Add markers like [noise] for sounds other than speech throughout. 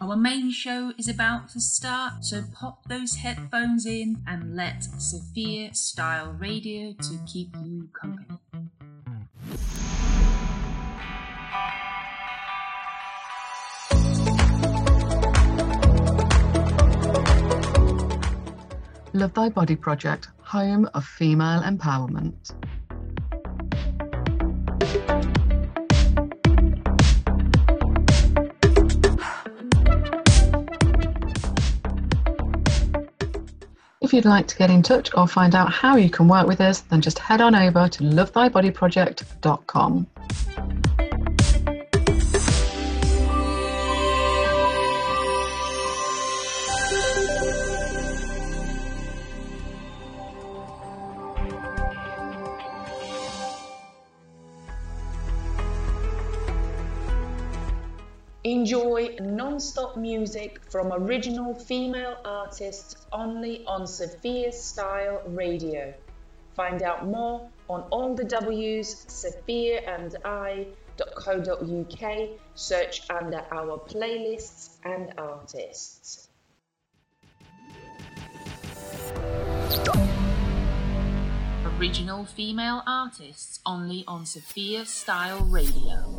Our main show is about to start, so pop those headphones in and let Sophia Style Radio to keep you company. Love Thy Body Project, home of female empowerment. If you'd like to get in touch or find out how you can work with us, then just head on over to lovethybodyproject.com. Enjoy non-stop music from original female artists only on Sophia Style Radio. Find out more on all the W's, sophiaandi.co.uk, search under our playlists and artists. Original female artists only on Sophia Style Radio.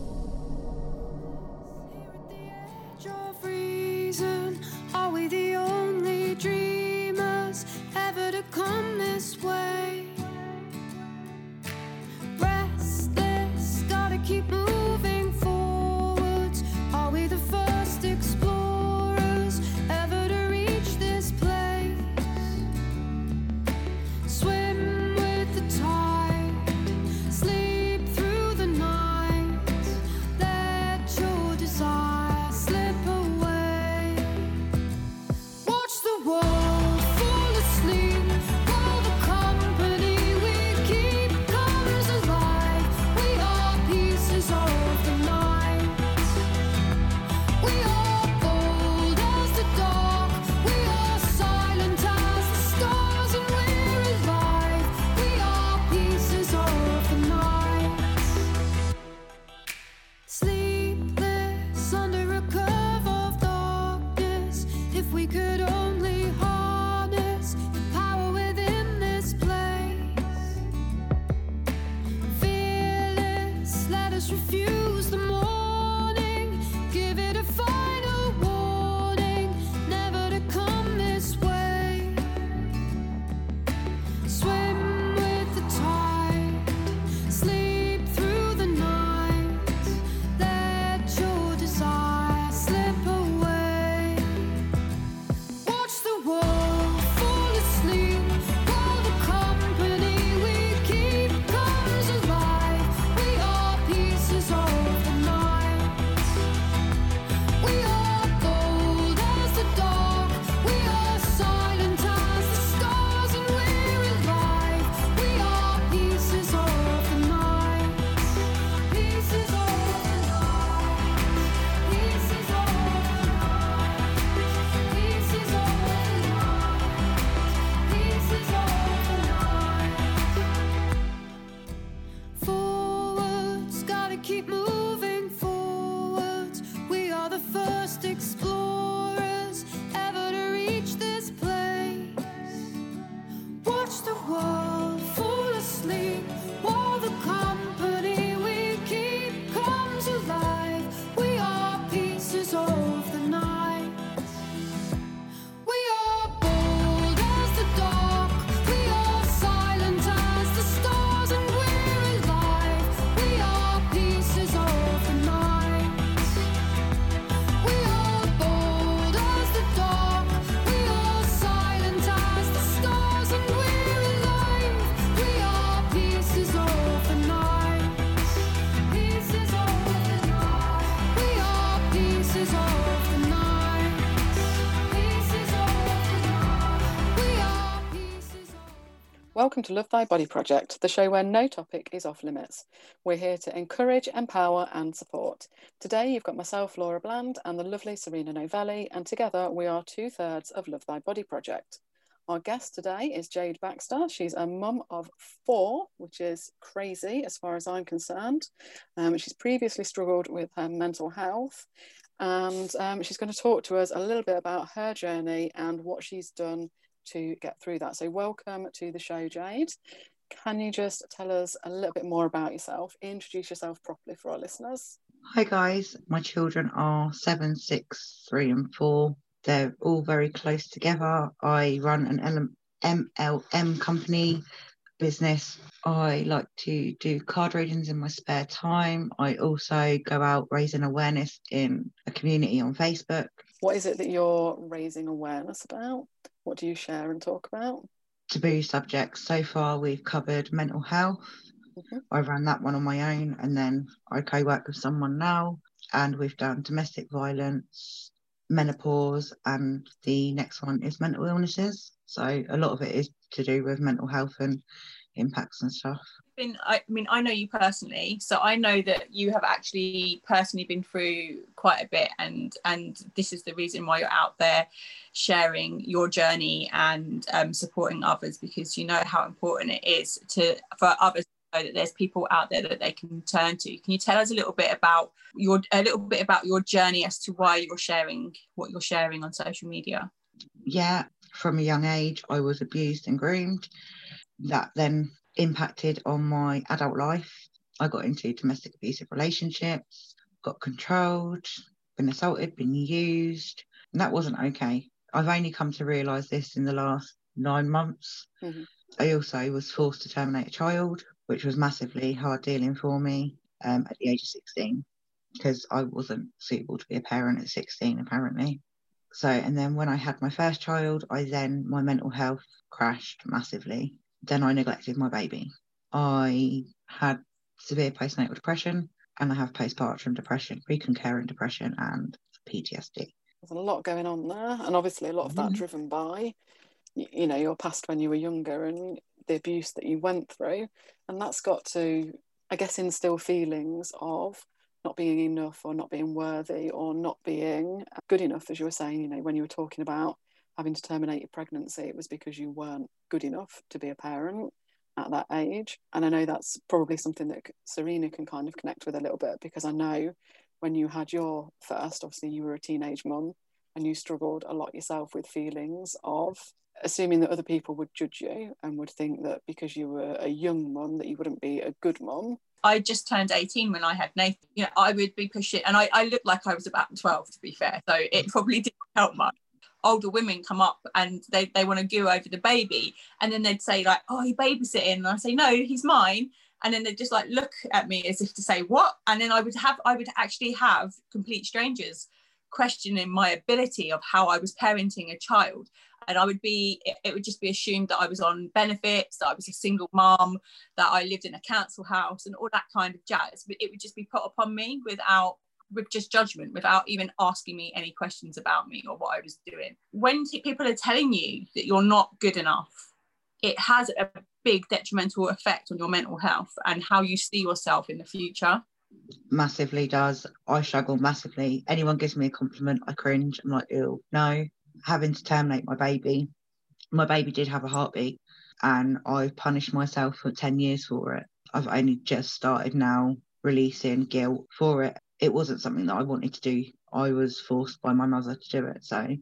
welcome to Love Thy Body Project, the show where no topic is off limits. We're here to encourage, empower, and support. Today, you've got myself, Laura Bland, and the lovely Serena Novelli, and together we are two thirds of Love Thy Body Project. Our guest today is Jade Baxter. She's a mum of four, which is crazy as far as I'm concerned. Um, she's previously struggled with her mental health, and um, she's going to talk to us a little bit about her journey and what she's done to get through that. So, welcome to the show, Jade. Can you just tell us a little bit more about yourself? Introduce yourself properly for our listeners. Hi guys, my children are seven, six, three, and four. They're all very close together. I run an MLM company business. I like to do card readings in my spare time. I also go out raising awareness in a community on Facebook. What is it that you're raising awareness about? What do you share and talk about? Taboo subjects. So far, we've covered mental health. Mm-hmm. I ran that one on my own, and then I co work with someone now, and we've done domestic violence, menopause, and the next one is mental illnesses. So a lot of it is to do with mental health and impacts and stuff. Been, I mean, I know you personally, so I know that you have actually personally been through quite a bit, and and this is the reason why you're out there sharing your journey and um, supporting others because you know how important it is to for others know that there's people out there that they can turn to. Can you tell us a little bit about your a little bit about your journey as to why you're sharing what you're sharing on social media? Yeah, from a young age, I was abused and groomed. That then impacted on my adult life. I got into domestic abusive relationships, got controlled, been assaulted, been used, and that wasn't okay. I've only come to realise this in the last nine months. Mm-hmm. I also was forced to terminate a child which was massively hard dealing for me um, at the age of 16 because I wasn't suitable to be a parent at 16 apparently. So, and then when I had my first child, I then, my mental health crashed massively. Then I neglected my baby. I had severe postnatal depression and I have postpartum depression, preconcurrent depression, and PTSD. There's a lot going on there, and obviously a lot of that mm-hmm. driven by, you know, your past when you were younger and the abuse that you went through. And that's got to, I guess, instill feelings of not being enough or not being worthy or not being good enough, as you were saying, you know, when you were talking about having to terminate your pregnancy, it was because you weren't good enough to be a parent at that age. And I know that's probably something that Serena can kind of connect with a little bit because I know when you had your first, obviously you were a teenage mum and you struggled a lot yourself with feelings of assuming that other people would judge you and would think that because you were a young mum that you wouldn't be a good mum. I just turned 18 when I had Nathan. You know, I would be pushing, and I, I looked like I was about 12 to be fair, so it probably didn't help much. Older women come up and they, they want to go over the baby, and then they'd say like, "Oh, you babysitting?" And I say, "No, he's mine." And then they'd just like look at me as if to say, "What?" And then I would have I would actually have complete strangers questioning my ability of how I was parenting a child and I would be it would just be assumed that I was on benefits, that I was a single mom, that I lived in a council house, and all that kind of jazz. But it would just be put upon me without with just judgment, without even asking me any questions about me or what I was doing. When people are telling you that you're not good enough, it has a big detrimental effect on your mental health and how you see yourself in the future massively does. I struggle massively. Anyone gives me a compliment, I cringe. I'm like, ew, no having to terminate my baby. My baby did have a heartbeat, and I punished myself for 10 years for it. I've only just started now releasing guilt for it. It wasn't something that I wanted to do. I was forced by my mother to do it. So.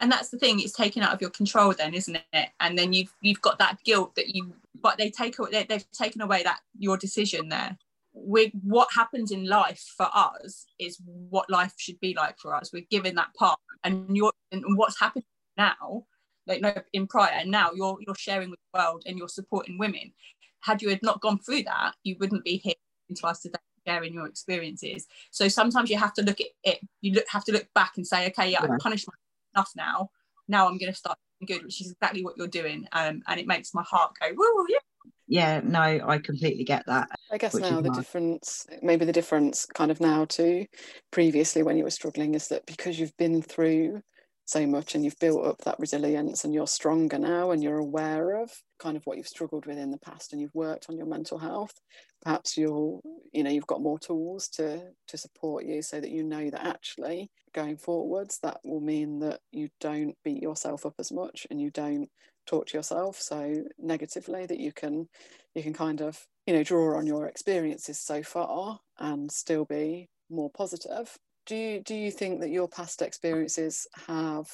And that's the thing it's taken out of your control then isn't it? And then you've you've got that guilt that you but they take they, they've taken away that your decision there. With what happens in life for us is what life should be like for us. We're given that part and you're and what's happening now like no in prior and now you're you're sharing with the world and you're supporting women. Had you had not gone through that you wouldn't be here to us today sharing your experiences. So sometimes you have to look at it you look, have to look back and say okay yeah, yeah. i've punished myself enough now. Now i'm going to start good which is exactly what you're doing um, and it makes my heart go woo yeah. Yeah no i completely get that i guess now the difference maybe the difference kind of now to previously when you were struggling is that because you've been through so much and you've built up that resilience and you're stronger now and you're aware of kind of what you've struggled with in the past and you've worked on your mental health perhaps you'll you know you've got more tools to to support you so that you know that actually going forwards that will mean that you don't beat yourself up as much and you don't talk to yourself so negatively that you can you can kind of you know draw on your experiences so far and still be more positive. Do you do you think that your past experiences have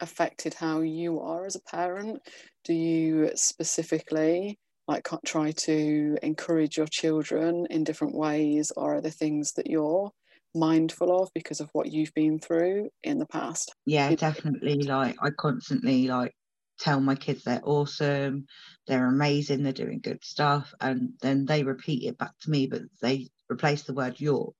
affected how you are as a parent? Do you specifically like try to encourage your children in different ways or are there things that you're mindful of because of what you've been through in the past. Yeah definitely like i constantly like tell my kids they're awesome they're amazing they're doing good stuff and then they repeat it back to me but they replace the word you're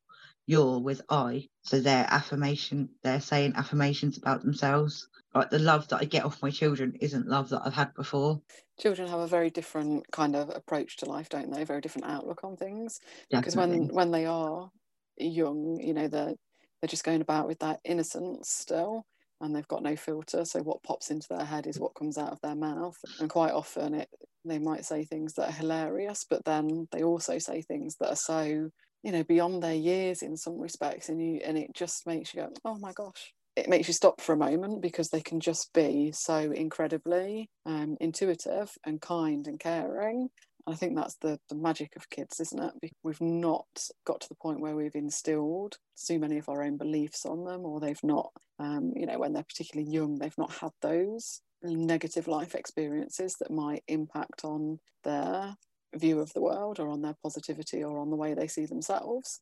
you're with i. So their affirmation they're saying affirmations about themselves like the love that i get off my children isn't love that i've had before. Children have a very different kind of approach to life don't they? Very different outlook on things. Because when when they are young you know they're they're just going about with that innocence still and they've got no filter. So what pops into their head is what comes out of their mouth. And quite often it they might say things that are hilarious but then they also say things that are so you know beyond their years in some respects. And you and it just makes you go oh my gosh it makes you stop for a moment because they can just be so incredibly um, intuitive and kind and caring I think that's the, the magic of kids, isn't it? We've not got to the point where we've instilled too many of our own beliefs on them, or they've not, um, you know, when they're particularly young, they've not had those negative life experiences that might impact on their view of the world or on their positivity or on the way they see themselves.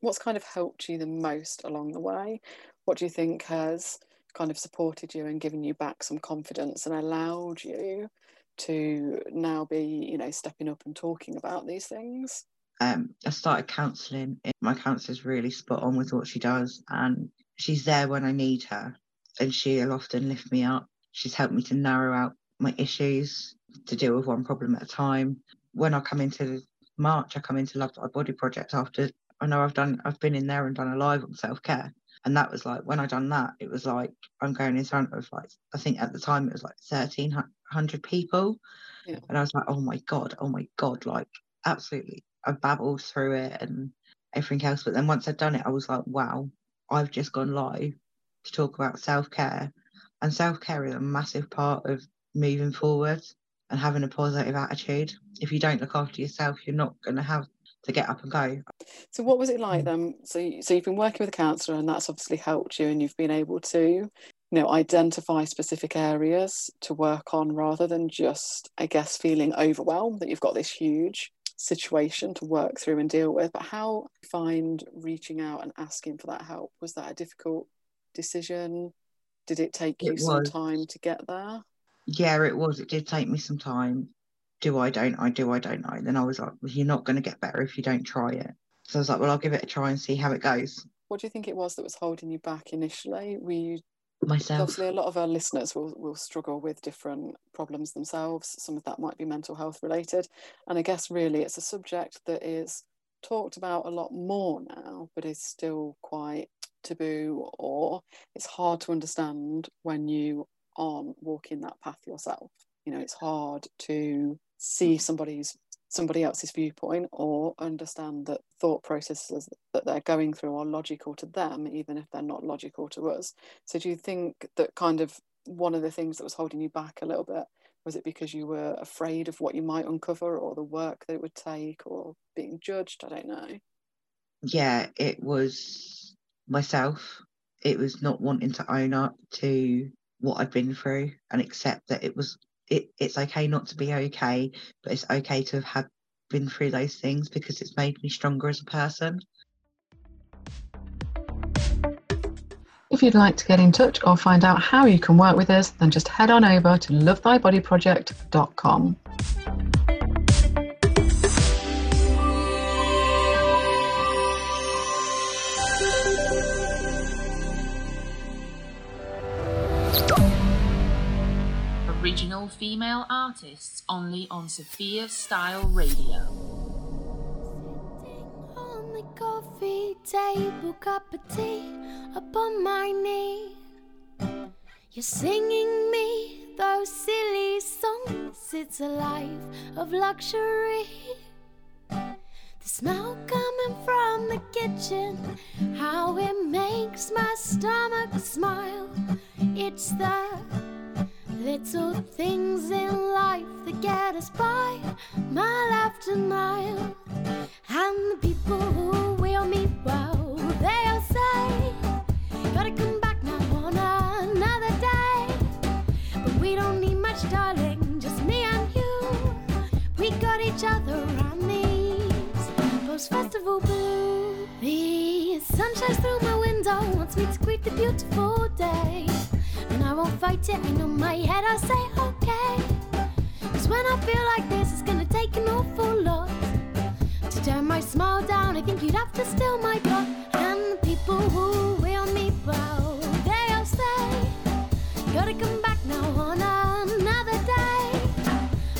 What's kind of helped you the most along the way? What do you think has kind of supported you and given you back some confidence and allowed you to now be, you know, stepping up and talking about these things? Um, I started counselling. My counsellor's really spot on with what she does, and she's there when I need her, and she'll often lift me up. She's helped me to narrow out my issues, to deal with one problem at a time. When I come into March, I come into Love Thy Body Project after I know I've done, I've been in there and done a live on self care, and that was like when I done that, it was like I'm going in front of like I think at the time it was like 1,300 people, yeah. and I was like, oh my god, oh my god, like absolutely, I babbled through it and everything else. But then once I'd done it, I was like, wow, I've just gone live to talk about self care, and self care is a massive part of moving forward and having a positive attitude. If you don't look after yourself, you're not going to have to get up and go. So what was it like then? So so you've been working with a counsellor and that's obviously helped you and you've been able to you know identify specific areas to work on rather than just I guess feeling overwhelmed that you've got this huge situation to work through and deal with. But how find reaching out and asking for that help? Was that a difficult decision? Did it take you it some time to get there? Yeah it was. It did take me some time do I, don't I, do I, don't I? Then I was like, well, you're not going to get better if you don't try it. So I was like, well, I'll give it a try and see how it goes. What do you think it was that was holding you back initially? Were you myself? Obviously, a lot of our listeners will, will struggle with different problems themselves. Some of that might be mental health related. And I guess really it's a subject that is talked about a lot more now, but is still quite taboo or it's hard to understand when you aren't walking that path yourself. You know, it's hard to see mm. somebody's somebody else's viewpoint or understand that thought processes that they're going through are logical to them even if they're not logical to us. So do you think that kind of one of the things that was holding you back a little bit was it because you were afraid of what you might uncover or the work that it would take or being judged? I don't know. Yeah it was myself. It was not wanting to own up to what i'd been through and accept that it was it, it's okay not to be okay, but it's okay to have been through those things because it's made me stronger as a person. If you'd like to get in touch or find out how you can work with us, then just head on over to lovethybody.project.com. original female artists only on Sophia Style Radio. On the coffee table, cup of tea upon my knee. You're singing me those silly songs. It's a life of luxury. The smell coming from the kitchen, how it makes my stomach smile. It's the Little things in life that get us by, mile after mile. And the people who will meet well, they'll say, Gotta come back now on another day. But we don't need much, darling, just me and you. We got each other on these post festival blues. The sun shines through my window, wants me to greet the beautiful day. Won't fight it, I know my head, I say okay. Cause when I feel like this, it's gonna take an awful lot to turn my smile down. I think you'd have to steal my blood. And the people who will meet well, they'll say, Gotta come back now on another day.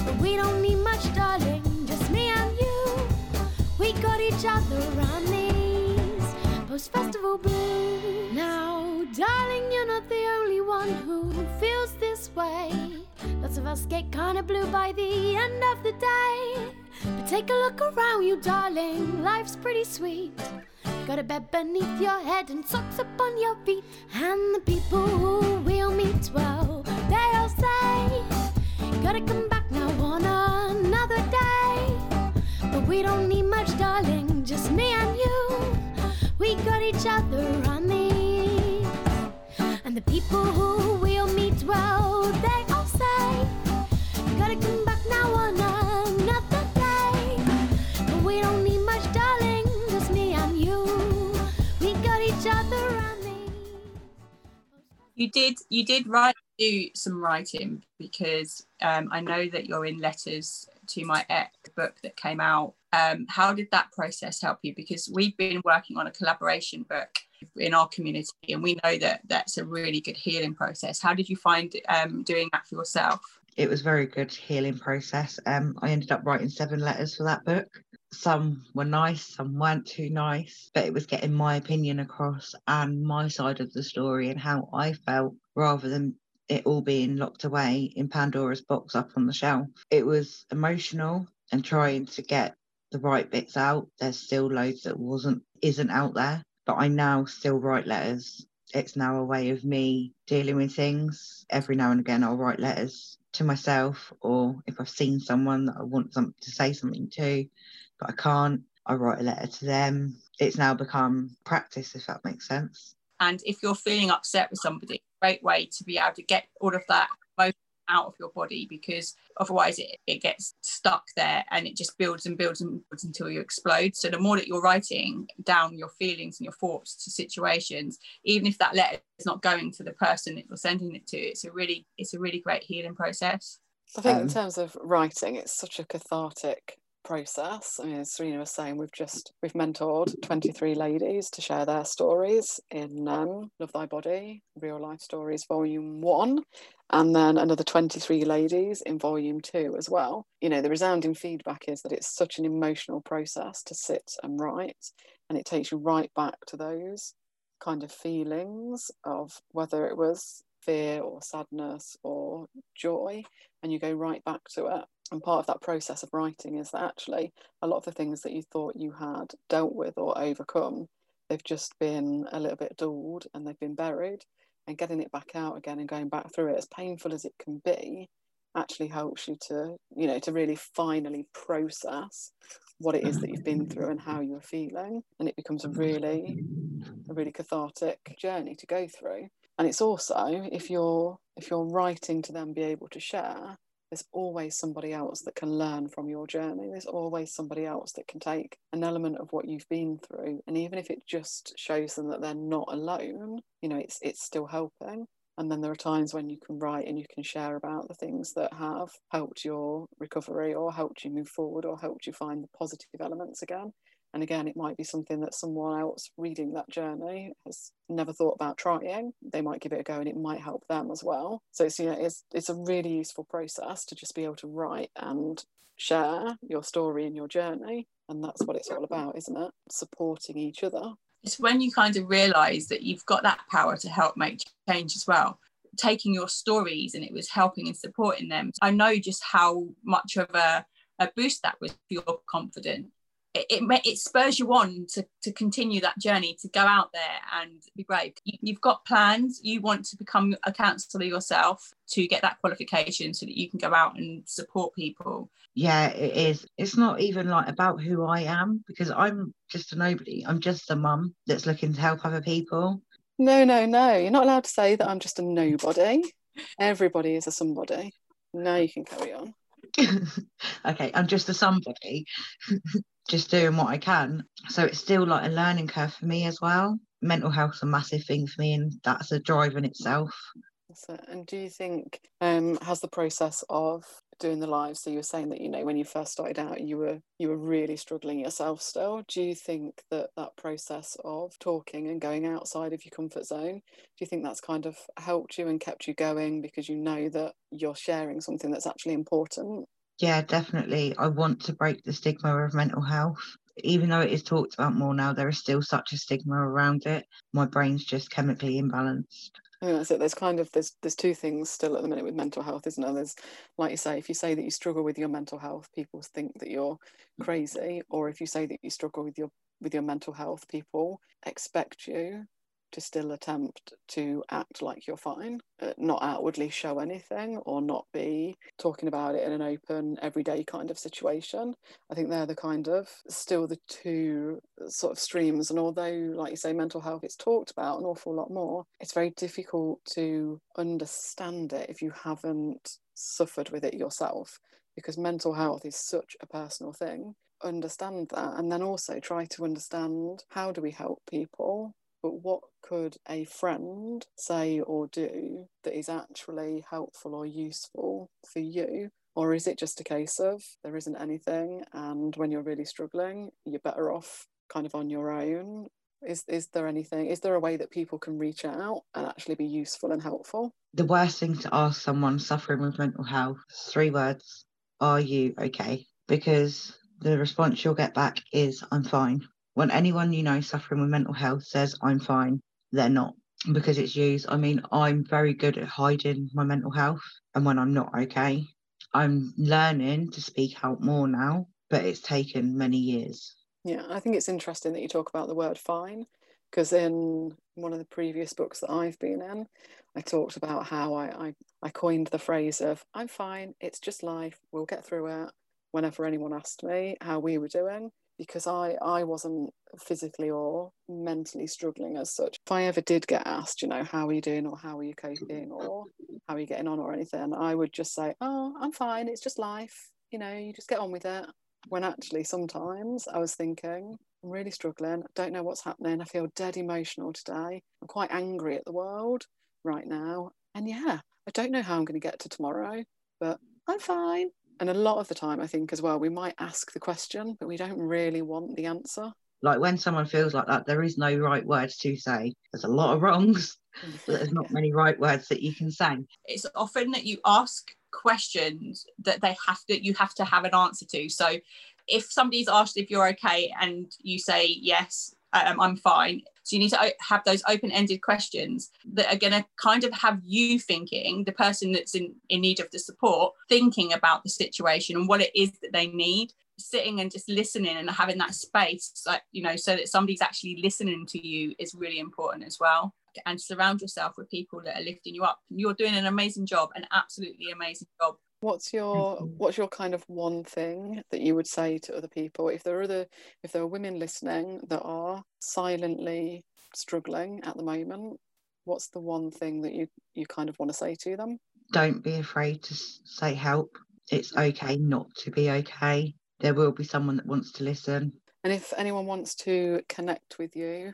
But we don't need much, darling, just me and you. We got each other on these post festival blues. Now, darling, you're not the only one who feels this way. Lots of us get kinda blue by the end of the day. But take a look around you, darling, life's pretty sweet. Got a bed beneath your head and socks upon your feet. And the people who we'll meet well, they'll say, Gotta come back now on another day. But we don't need much, darling, just me and you. We got each other on these. And the people who will meet well, they all say, Gotta come back now on another day. But we don't need much, darling, just me and you. We got each other on these. you did you did write do some writing because um, I know that you're in letters to my ex book that came out. Um, how did that process help you? Because we've been working on a collaboration book in our community, and we know that that's a really good healing process. How did you find um, doing that for yourself? It was very good healing process. Um, I ended up writing seven letters for that book. Some were nice, some weren't too nice, but it was getting my opinion across and my side of the story and how I felt rather than it all being locked away in Pandora's box up on the shelf. It was emotional and trying to get the right bits out. There's still loads that wasn't isn't out there, but I now still write letters. It's now a way of me dealing with things. Every now and again I'll write letters to myself or if I've seen someone that I want some to say something to, but I can't, I write a letter to them. It's now become practice if that makes sense. And if you're feeling upset with somebody, great way to be able to get all of that out of your body because otherwise it, it gets stuck there and it just builds and builds and builds until you explode. So the more that you're writing down your feelings and your thoughts to situations, even if that letter is not going to the person that you're sending it to, it's a really it's a really great healing process. I think in Um, terms of writing, it's such a cathartic process. I mean, as Serena was saying, we've just we've mentored 23 ladies to share their stories in um, Love Thy Body, Real Life Stories Volume One, and then another 23 ladies in Volume Two as well. You know, the resounding feedback is that it's such an emotional process to sit and write, and it takes you right back to those kind of feelings of whether it was fear or sadness or joy and you go right back to it. And part of that process of writing is that actually a lot of the things that you thought you had dealt with or overcome, they've just been a little bit dulled and they've been buried. And getting it back out again and going back through it, as painful as it can be, actually helps you to, you know, to really finally process what it is that you've been through and how you're feeling. And it becomes a really, a really cathartic journey to go through and it's also if you're if you're writing to then be able to share there's always somebody else that can learn from your journey. There's always somebody else that can take an element of what you've been through. And even if it just shows them that they're not alone you know it's it's still helping. And then there are times when you can write and you can share about the things that have helped your recovery or helped you move forward or helped you find the positive elements again and again, it might be something that someone else reading that journey has never thought about trying. They might give it a go and it might help them as well. So it's you know it's it's a really useful process to just be able to write and share your story and your journey. And that's what it's all about, isn't it? Supporting each other. It's when you kind of realize that you've got that power to help make change as well. Taking your stories and it was helping and supporting them. I know just how much of a, a boost that was for your confidence it, it, it spurs you on to, to continue that journey to go out there and be brave you, you've got plans you want to become a counsellor yourself to get that qualification so that you can go out and support people yeah it is it's not even like about who i am because i'm just a nobody i'm just a mum that's looking to help other people No, no, no. You're not allowed to say that I'm just a nobody. Everybody is a somebody. Now you can carry on. [laughs] okay i'm just a somebody [laughs] just doing what i can. So it's still like a learning curve for me as well. Mental health's a massive thing for me and that's a drive in itself. And do you think um has the process of doing the live? So you were saying that you know when you first started out, you were you were really struggling yourself still. Do you think that that process of talking and going outside of your comfort zone, do you think that's kind of helped you and kept you going because you know that you're sharing something that's actually important? yeah definitely i want to break the stigma of mental health even though it is talked about more now there is still such a stigma around it my brain's just chemically imbalanced I think that's it. There's kind of there's there's two things still at the minute with mental health, isn't there? There's like you say, if you say that you struggle with your mental health, people think that you're crazy, or if you say that you struggle with your with your mental health, people expect you to still attempt to act like you're fine, uh, not outwardly show anything, or not be talking about it in an open, everyday kind of situation. I think they're the kind of still the two sort of streams. And although, like you say, mental health is talked about an awful lot more, it's very difficult to understand it if you haven't suffered with it yourself, because mental health is such a personal thing. Understand that, and then also try to understand how do we help people but what could a friend say or do that is actually helpful or useful for you? Or is it just a case of there isn't anything, and when you're really struggling, you're better off kind of on your own? Is, is there anything, is there a way that people can reach out and actually be useful and helpful? the worst thing to ask someone suffering with mental health three words are you okay because the response you'll get back is i'm fine when anyone you know suffering with mental health says i'm fine they're not because it's used. I mean i'm very good at hiding my mental health and when i'm not okay i'm learning to speak out more now but it's taken many years. Yeah, I think it's interesting that you talk about the word fine because in one of the previous books that I've been in, I talked about how I, I, I coined the phrase of I'm fine, it's just life, we'll get through it whenever anyone asked me how we were doing because I, I wasn't physically or mentally struggling as such. If I ever did get asked, you know, how are you doing or how are you coping or how are you getting on or anything, I would just say, oh, I'm fine, it's just life, you know, you just get on with it when actually sometimes I was thinking, I'm really struggling. I don't know what's happening. I feel dead emotional today. I'm quite angry at the world right now. And yeah, I don't know how I'm going to get to tomorrow, but I'm fine. And a lot of the time, I think as well, we might ask the question, but we don't really want the answer. like when someone feels like that there is no right words to say. There's a lot of wrongs but there's not many right words that you can say. It's often that you ask questions that they have to you have to have an answer to. So if somebody's asked if you're okay and you say yes um, i'm fine so you need to have those open-ended questions that are going to kind of have you thinking the person that's in, in need of the support thinking about the situation and what it is that they need. Sitting and just listening and having that space like you know so that somebody's actually listening to you is really important as well. And surround yourself with people that are lifting you up. You're doing an amazing job an absolutely amazing job What's your you. what's your kind of one thing that you would say to other people if there are other if there are women listening that are silently struggling at the moment? What's the one thing that you you kind of want to say to them? don't be afraid to say help it's okay not to be okay there will be someone that wants to listen And if anyone wants to connect with you,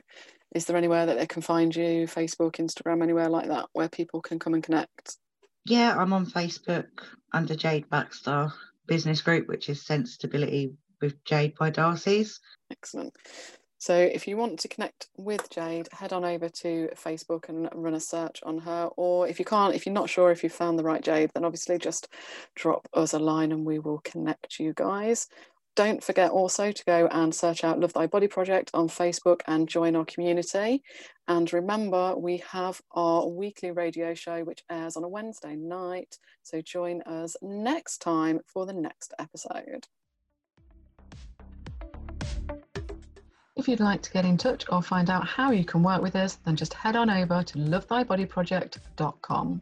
is there anywhere that they can find you? Facebook, Instagram, anywhere like that where people can come and connect? Yeah i'm on facebook under jade baxter business group which is sensibility with jade by darcy's Excellent. So if you want to connect with Jade, head on over to Facebook and run a search on her. Or if you can't, if you're not sure if you've found the right Jade, then obviously just drop us a line and we will connect you guys. Don't forget also to go and search out Love Thy Body Project on Facebook and join our community. And remember, we have our weekly radio show, which airs on a Wednesday night. So join us next time for the next episode. If you'd like to get in touch or find out how you can work with us, then just head on over to lovethybody.project.com.